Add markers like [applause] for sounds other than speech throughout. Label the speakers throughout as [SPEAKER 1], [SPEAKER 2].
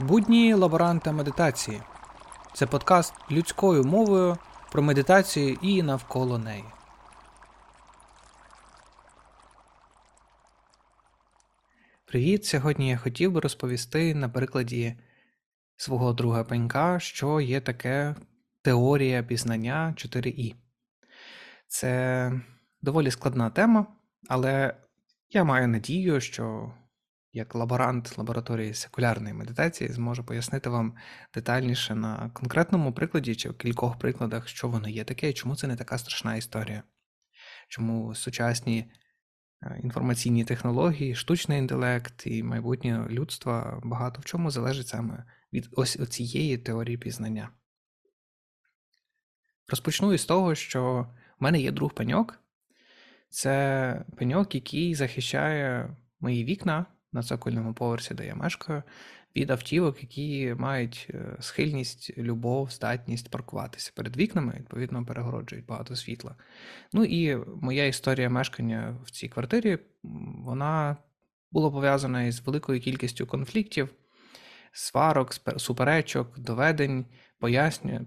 [SPEAKER 1] Будні лаборанта медитації. Це подкаст людською мовою про медитацію і навколо неї. Привіт! Сьогодні я хотів би розповісти на прикладі свого друга пенька, що є таке теорія пізнання 4І. Це доволі складна тема, але я маю надію, що як лаборант лабораторії секулярної медитації зможу пояснити вам детальніше на конкретному прикладі чи в кількох прикладах, що воно є таке і чому це не така страшна історія. Чому сучасні е, інформаційні технології, штучний інтелект і майбутнє людства багато в чому залежить саме від ось цієї теорії пізнання. Розпочну із того, що в мене є друг пеньок. Це пеньок, який захищає мої вікна на цокольному поверсі, де я мешкаю, від автівок, які мають е, схильність, любов, здатність паркуватися перед вікнами, відповідно, перегороджують багато світла. Ну і моя історія мешкання в цій квартирі, вона була пов'язана із великою кількістю конфліктів, сварок, суперечок, доведень,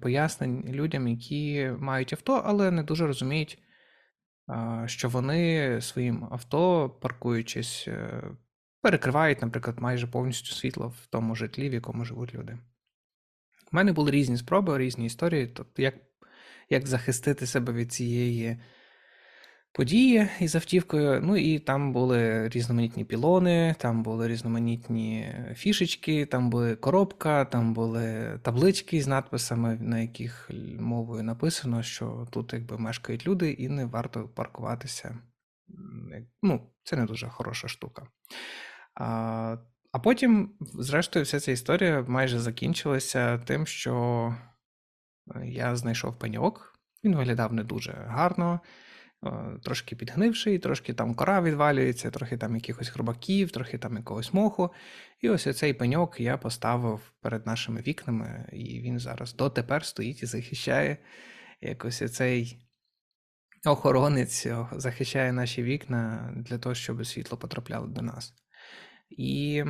[SPEAKER 1] пояснень, людям, які мають авто, але не дуже розуміють. Що вони своїм авто, паркуючись е, перекривають, наприклад, майже повністю світло в тому житлі, в якому живуть люди. У мене були різні спроби, різні історії, тобто як як захистити себе від цієї події із автівкою. Ну і там були різноманітні пілони, там були різноманітні фішечки, там були коробка, там були таблички з надписами, на яких мовою написано, що тут якби мешкають люди і не варто паркуватися. Ну, Це не дуже хороша штука. А потім, зрештою, вся ця історія майже закінчилася тим, що е, я знайшов пеньок. Він виглядав не дуже гарно, е, трошки підгнивший, трошки там кора відвалюється, трохи там якихось хробаків, трохи там якогось моху. І ось цей пеньок я поставив перед нашими вікнами, і він зараз дотепер стоїть і захищає якось цей охоронець, захищає наші вікна для того, щоб світло потрапляло до нас. І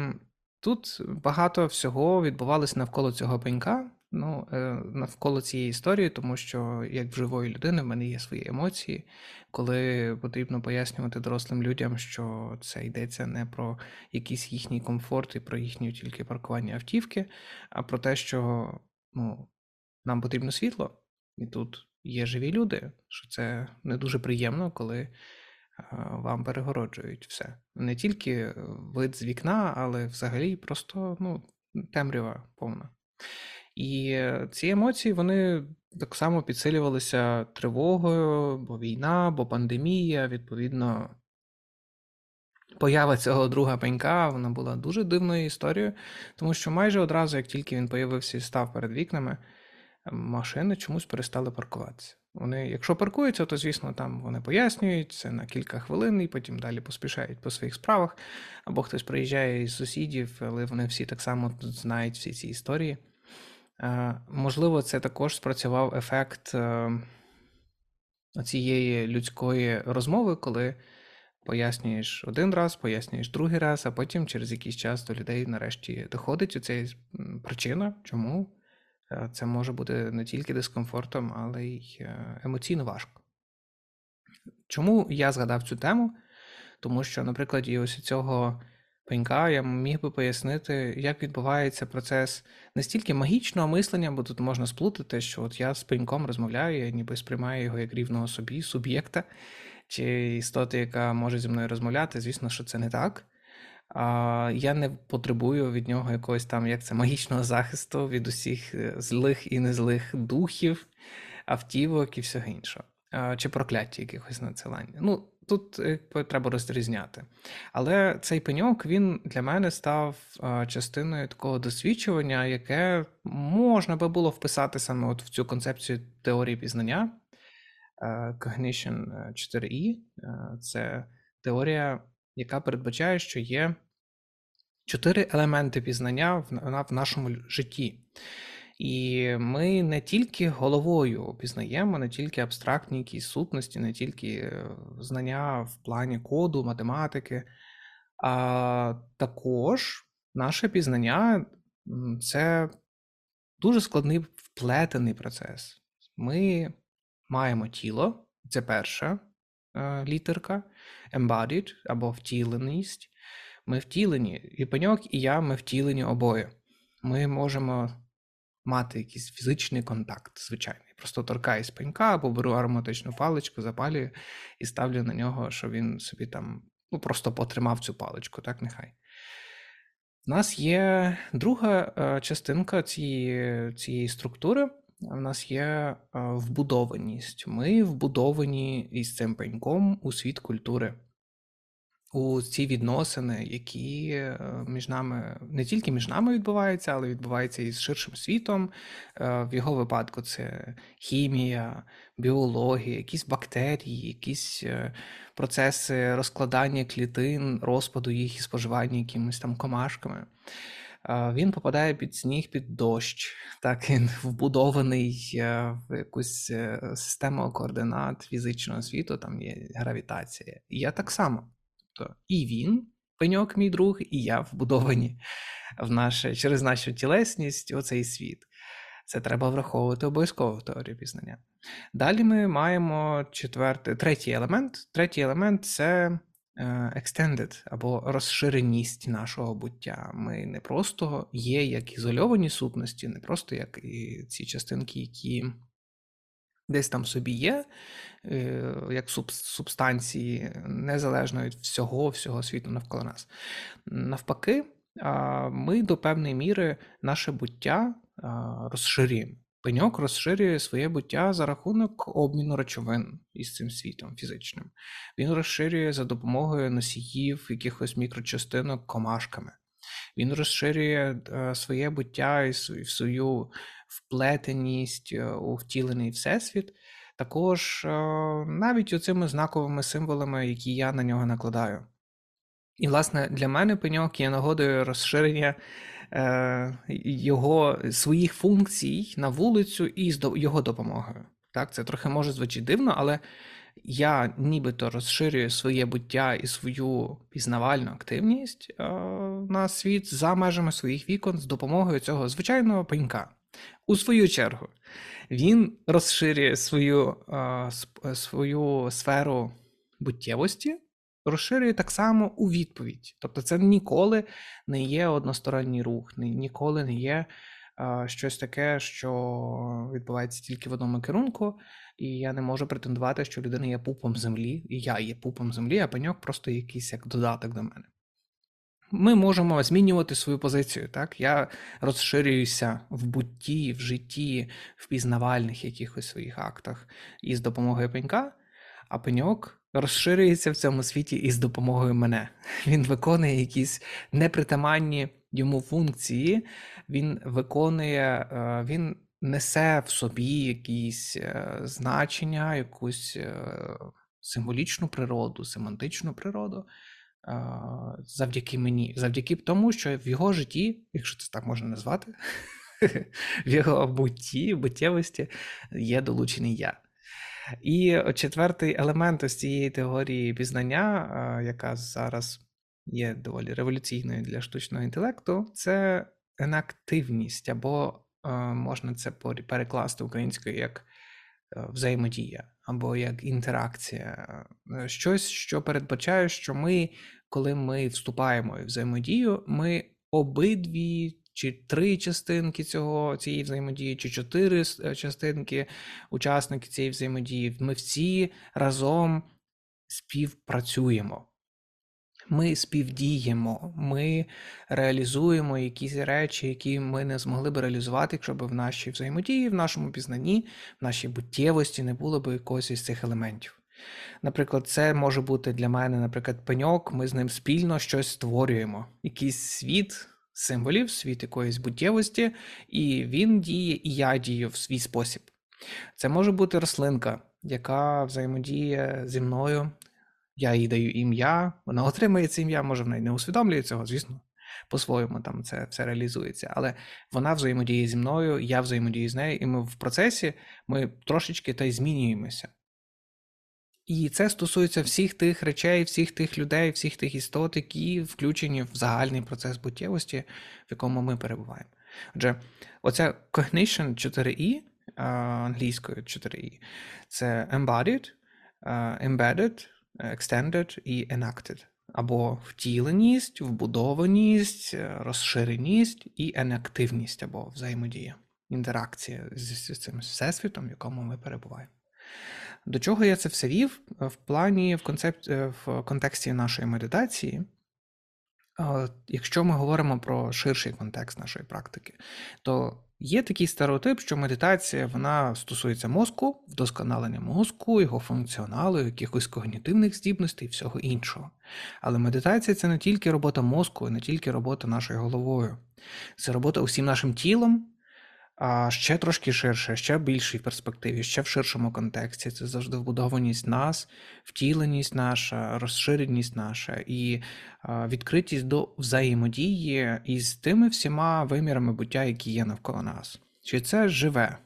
[SPEAKER 1] тут багато всього відбувалося навколо цього пенька, ну, е, навколо цієї історії, тому що як в живої людини в мене є свої емоції, коли потрібно пояснювати дорослим людям, що це йдеться не про якийсь їхній комфорт і про їхнє тільки паркування автівки, а про те, що ну, нам потрібно світло, і тут є живі люди, що це не дуже приємно, коли вам перегороджують все. Не тільки вид з вікна, але взагалі просто ну, темрява повна. І ці емоції вони так само підсилювалися тривогою, бо війна, бо пандемія, відповідно. Поява цього друга пенька вона була дуже дивною історією, тому що майже одразу, як тільки він появився і став перед вікнами, машини чомусь перестали паркуватися. Вони, якщо паркуються, то звісно там вони пояснюють це на кілька хвилин і потім далі поспішають по своїх справах. Або хтось приїжджає із сусідів, але вони всі так само знають всі ці історії. Можливо, це також спрацював ефект е, цієї людської розмови, коли пояснюєш один раз, пояснюєш другий раз, а потім через якийсь час до людей нарешті доходить оця причина, чому. Е, це може бути не тільки дискомфортом, але й е, емоційно важко. Чому я згадав цю тему? Тому що, наприклад, і ось цього пенька я міг би пояснити, як відбувається процес не стільки магічного мислення, бо тут можна сплутати, що от я з пеньком розмовляю, я ніби сприймаю його як рівного собі, суб'єкта чи істоти, яка може зі мною розмовляти. Звісно, що це не так. Я не потребую від нього якогось там, як це, магічного захисту від усіх е, злих і незлих духів, автівок і всього іншого. Чи прокляття якихось надсилання. Ну, тут треба розрізняти. Але цей пеньок він для мене став частиною такого досвідчування, яке можна би було вписати саме от в цю концепцію теорії пізнання. Е, Cognition 4E е, це теорія яка передбачає, що є чотири елементи пізнання в нашому житті. І ми не тільки головою пізнаємо, не тільки абстрактні якісь сутності, не тільки е, знання в плані коду, математики, а також наше пізнання це дуже складний вплетений процес. Ми маємо тіло, це перша е, літерка, embodied або втіленість. Ми втілені, і пеньок, і я, ми втілені обоє. Ми можемо мати якийсь фізичний контакт, звичайний. Просто торкаюсь пенька або беру ароматичну паличку, запалюю і ставлю на нього, щоб він собі там ну, просто потримав цю паличку, так нехай. У нас є друга е, частинка цієї, цієї структури. У нас є е, вбудованість. Ми вбудовані із цим пеньком у світ культури у ці відносини, які е, між нами не тільки між нами відбуваються, але відбуваються і з ширшим світом. Е, в його випадку це хімія, біологія, якісь бактерії, якісь процеси розкладання клітин, розпаду їх і споживання якимись там комашками. Він попадає під сніг, під дощ, так він вбудований в якусь систему координат фізичного світу, там є гравітація. І я так само. Тобто і він, пеньок, мій друг, і я вбудовані в наше, через нашу тілесність оцей світ. Це треба враховувати обов'язково в теорії пізнання. Далі ми маємо четвертий, третій елемент. Третій елемент це е, extended або розширеність нашого буття. Ми не просто є як ізольовані сутності, не просто як і ці частинки, які десь там собі є, е, як субстанції, незалежно від всього всього світу навколо нас. Навпаки, ми до певної міри наше буття розширюємо. Пеньок розширює своє буття за рахунок обміну речовин із цим світом фізичним. Він розширює за допомогою носіїв, якихось мікрочастинок комашками. Він розширює е, своє буття і свою вплетеність е, у втілений всесвіт, також е, навіть оцими знаковими символами, які я на нього накладаю. І, власне, для мене пеньок є нагодою розширення його своїх функцій на вулицю і з його допомогою. Так, Це трохи може звучить дивно, але я нібито розширюю своє буття і свою пізнавальну активність е, на світ за межами своїх вікон з допомогою цього звичайного пенька. У свою чергу, він розширює свою е, свою сферу буттєвості, розширює так само у відповідь. Тобто, це ніколи не є односторонній рух, ніколи не є е, щось таке, що відбувається тільки в одному керунку, і я не можу претендувати, що людина є пупом землі, і я є пупом землі, а пеньок просто якийсь як додаток до мене ми можемо змінювати свою позицію. Так, я розширююся в бутті, в житті, в пізнавальних якихось своїх актах із допомогою пенька, а пеньок розширюється в цьому світі із допомогою мене. [laughs] Він виконує якісь непритаманні йому функції, він виконує, е, він несе в собі якісь е, значення, якусь е, символічну природу, семантичну природу завдяки мені, завдяки тому, що в його житті, якщо це так можна назвати, [laughs] в його бутті, буттєвості є долучений я. І четвертий елемент ось цієї теорії пізнання, яка зараз є доволі революційною для штучного інтелекту, це енактивність, або можна це перекласти українською як Е, взаємодія або як інтеракція, е, щось, що передбачає, що ми, коли ми вступаємо в взаємодію, ми обидві. Чи три частинки цього цієї взаємодії, чи чотири е, частинки учасники цієї взаємодії, ми всі разом співпрацюємо. Ми співдіємо, ми реалізуємо якісь речі, які ми не змогли би реалізувати, якщо б в нашій взаємодії, в нашому пізнанні, в нашій буттєвості не було б якогось із цих елементів. Наприклад, це може бути для мене, наприклад, пеньок, ми з ним спільно щось створюємо, якийсь світ символів, світ якоїсь буттєвості, і він діє, і я дію в свій спосіб. Це може бути рослинка, яка взаємодіє зі мною я їй даю ім'я, вона [laughs] отримує це ім'я, може вона й не усвідомлює цього, звісно, по-своєму там це все реалізується. Але вона взаємодіє зі мною, я взаємодію з нею, і ми в процесі ми трошечки та й змінюємося. І це стосується всіх тих речей, всіх тих людей, всіх тих істот, які включені в загальний процес буттєвості, в якому ми перебуваємо. Отже, оця cognition 4E англійською 4E це embodied, embedded, extended і enacted. Або втіленість, вбудованість, розширеність і енактивність або взаємодія, інтеракція з цим всесвітом, в якому ми перебуваємо. До чого я це все вів в плані в, концеп... в контексті нашої медитації? Якщо ми говоримо про ширший контекст нашої практики, то є такий стереотип, що медитація вона стосується мозку, вдосконалення мозку, його функціоналу, якихось когнітивних здібностей і всього іншого. Але медитація це не тільки робота мозку, не тільки робота нашою головою, це робота усім нашим тілом, а ще трошки ширше, ще більшій перспективі, ще в ширшому контексті. Це завжди вбудованість нас, втіленість наша, розширеність наша і відкритість до взаємодії із тими всіма вимірами буття, які є навколо нас. Чи це живе?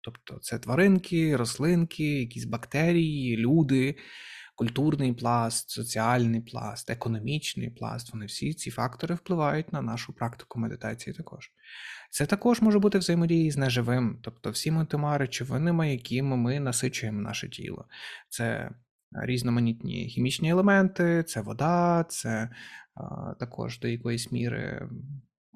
[SPEAKER 1] Тобто це тваринки, рослинки, якісь бактерії, люди, культурний пласт, соціальний пласт, економічний пласт. Вони всі ці фактори впливають на нашу практику медитації також. Це також може бути взаємодії з неживим, тобто всіми тима речовинами, якими ми насичуємо наше тіло. Це різноманітні хімічні елементи, це вода, це а, також до якоїсь міри.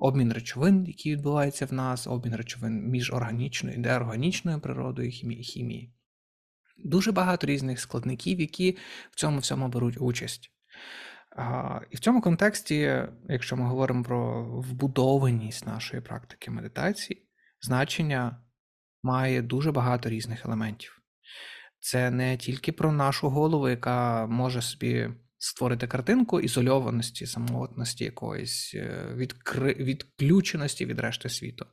[SPEAKER 1] Обмін речовин, які відбуваються в нас, обмін речовин між органічною і неорганічною природою хімії. Дуже багато різних складників, які в цьому всьому беруть участь. І в цьому контексті, якщо ми говоримо про вбудованість нашої практики медитації, значення має дуже багато різних елементів. Це не тільки про нашу голову, яка може собі створити картинку ізольованості, самотності якоїсь, е, відкри... відключеності від решти світу.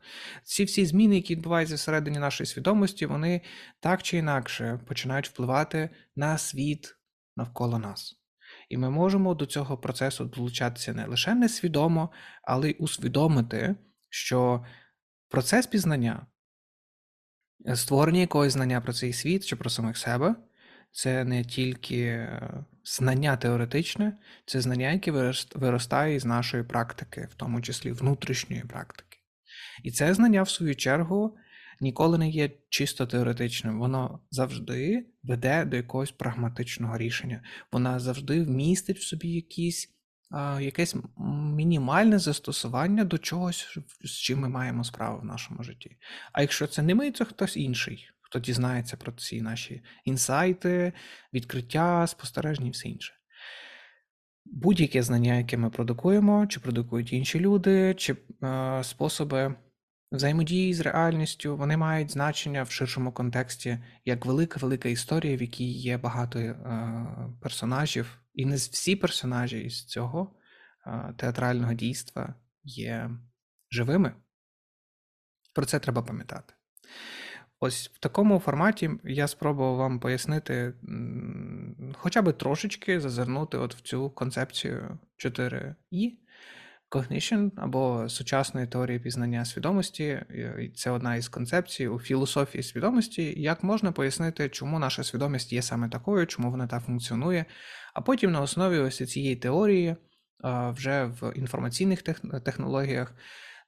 [SPEAKER 1] Ці всі зміни, які відбуваються всередині нашої свідомості, вони так чи інакше починають впливати на світ навколо нас. І ми можемо до цього процесу долучатися не лише несвідомо, але й усвідомити, що процес пізнання, створення якогось знання про цей світ чи про самих себе це не тільки е, знання теоретичне, це знання, яке виростає із нашої практики, в тому числі внутрішньої практики. І це знання, в свою чергу, ніколи не є чисто теоретичним, воно завжди веде до якогось прагматичного рішення. Вона завжди вмістить в собі якісь, а, якесь мінімальне застосування до чогось, з чим ми маємо справу в нашому житті. А якщо це не ми, це хтось інший, хто дізнається про ці наші інсайти, відкриття, спостереження і все інше. Будь-яке знання, яке ми продукуємо, чи продукують інші люди, чи е, способи Взаємодії з реальністю вони мають значення в ширшому контексті як велика-велика історія, в якій є багато е, персонажів, і не всі персонажі із цього е, театрального дійства є живими. Про це треба пам'ятати. Ось в такому форматі я спробував вам пояснити, хоча б трошечки зазирнути от в цю концепцію 4І. Cognition або сучасної теорії пізнання свідомості, це одна із концепцій у філософії свідомості, як можна пояснити, чому наша свідомість є саме такою, чому вона так функціонує. А потім на основі ось цієї теорії, вже в інформаційних технологіях,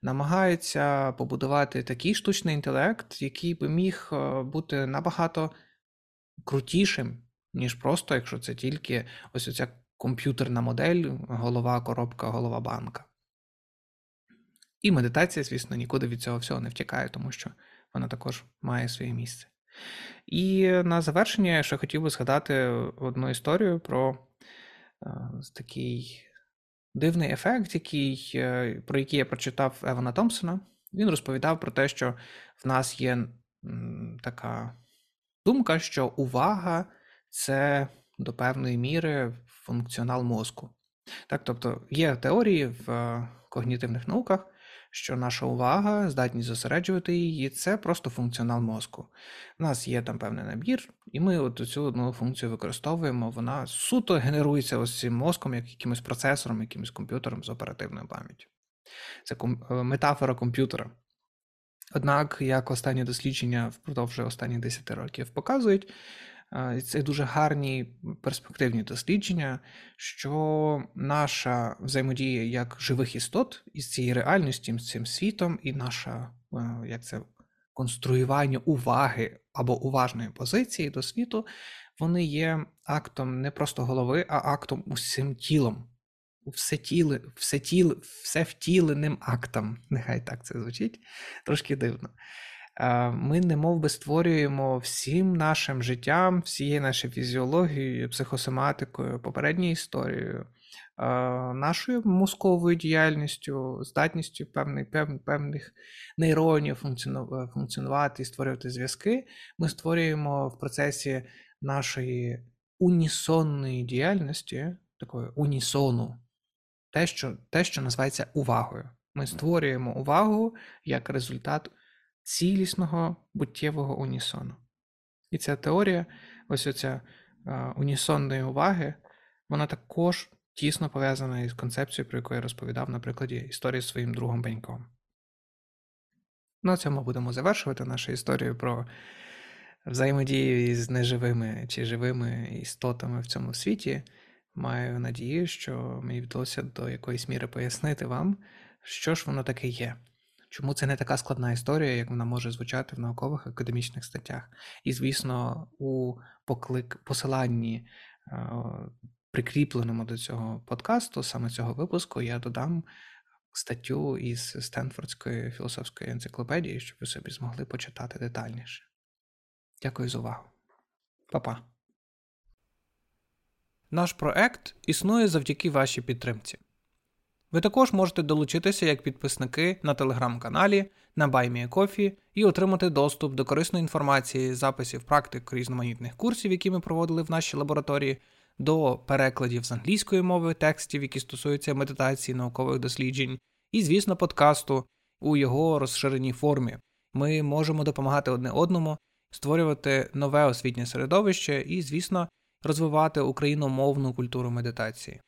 [SPEAKER 1] намагаються побудувати такий штучний інтелект, який би міг бути набагато крутішим, ніж просто, якщо це тільки ось оця комп'ютерна модель, голова, коробка, голова банка. І медитація, звісно, нікуди від цього всього не втікає, тому що вона також має своє місце. І на завершення я ще хотів би згадати одну історію про е, такий дивний ефект, який, е, про який я прочитав Евана Томпсона. Він розповідав про те, що в нас є така думка, що увага це до певної міри функціонал мозку. Так, Тобто є теорії в е, когнітивних науках, що наша увага, здатність зосереджувати її, це просто функціонал мозку. У нас є там певний набір, і ми от цю одну функцію використовуємо, вона суто генерується ось цим мозком, як якимось процесором, якимось комп'ютером з оперативною пам'яттю. Це е, метафора комп'ютера. Однак, як останні дослідження впродовж останніх 10 років показують, це дуже гарні перспективні дослідження, що наша взаємодія як живих істот із цією реальністю, з цим світом, і наша як це конструювання уваги або уважної позиції до світу, вони є актом не просто голови, а актом усім тілом. Все тіле, все тіле, все втіленим актом. Нехай так це звучить трошки дивно. Ми не мов би створюємо всім нашим життям, всією нашою фізіологією, психосоматикою, попередньою історією, нашою мозковою діяльністю, здатністю певних певних нейронів функціонувати і створювати зв'язки. Ми створюємо в процесі нашої унісонної діяльності, такої унісону, те, що, те, що називається увагою. Ми створюємо увагу як результат цілісного буттєвого унісону. І ця теорія, ось оця унісонної уваги, вона також тісно пов'язана із концепцією, про яку я розповідав на прикладі історії з своїм другом Беньком. На цьому будемо завершувати нашу історію про взаємодію із неживими чи живими істотами в цьому світі. Маю надію, що мені вдалося до якоїсь міри пояснити вам, що ж воно таке є. Чому це не така складна історія, як вона може звучати в наукових академічних статтях? І, звісно, у поклик посиланні, прикріпленому до цього подкасту, саме цього випуску, я додам статтю із Стенфордської філософської енциклопедії, щоб ви собі змогли почитати детальніше. Дякую за увагу. Па-па. Наш проект існує завдяки вашій підтримці. Ви також можете долучитися як підписники на телеграм-каналі, на BuyMeACoffee і отримати доступ до корисної інформації, записів практик різноманітних курсів, які ми проводили в нашій лабораторії, до перекладів з англійської мови текстів, які стосуються медитації, наукових досліджень, і, звісно, подкасту у його розширеній формі. Ми можемо допомагати одне одному, створювати нове освітнє середовище і, звісно, розвивати україномовну культуру медитації.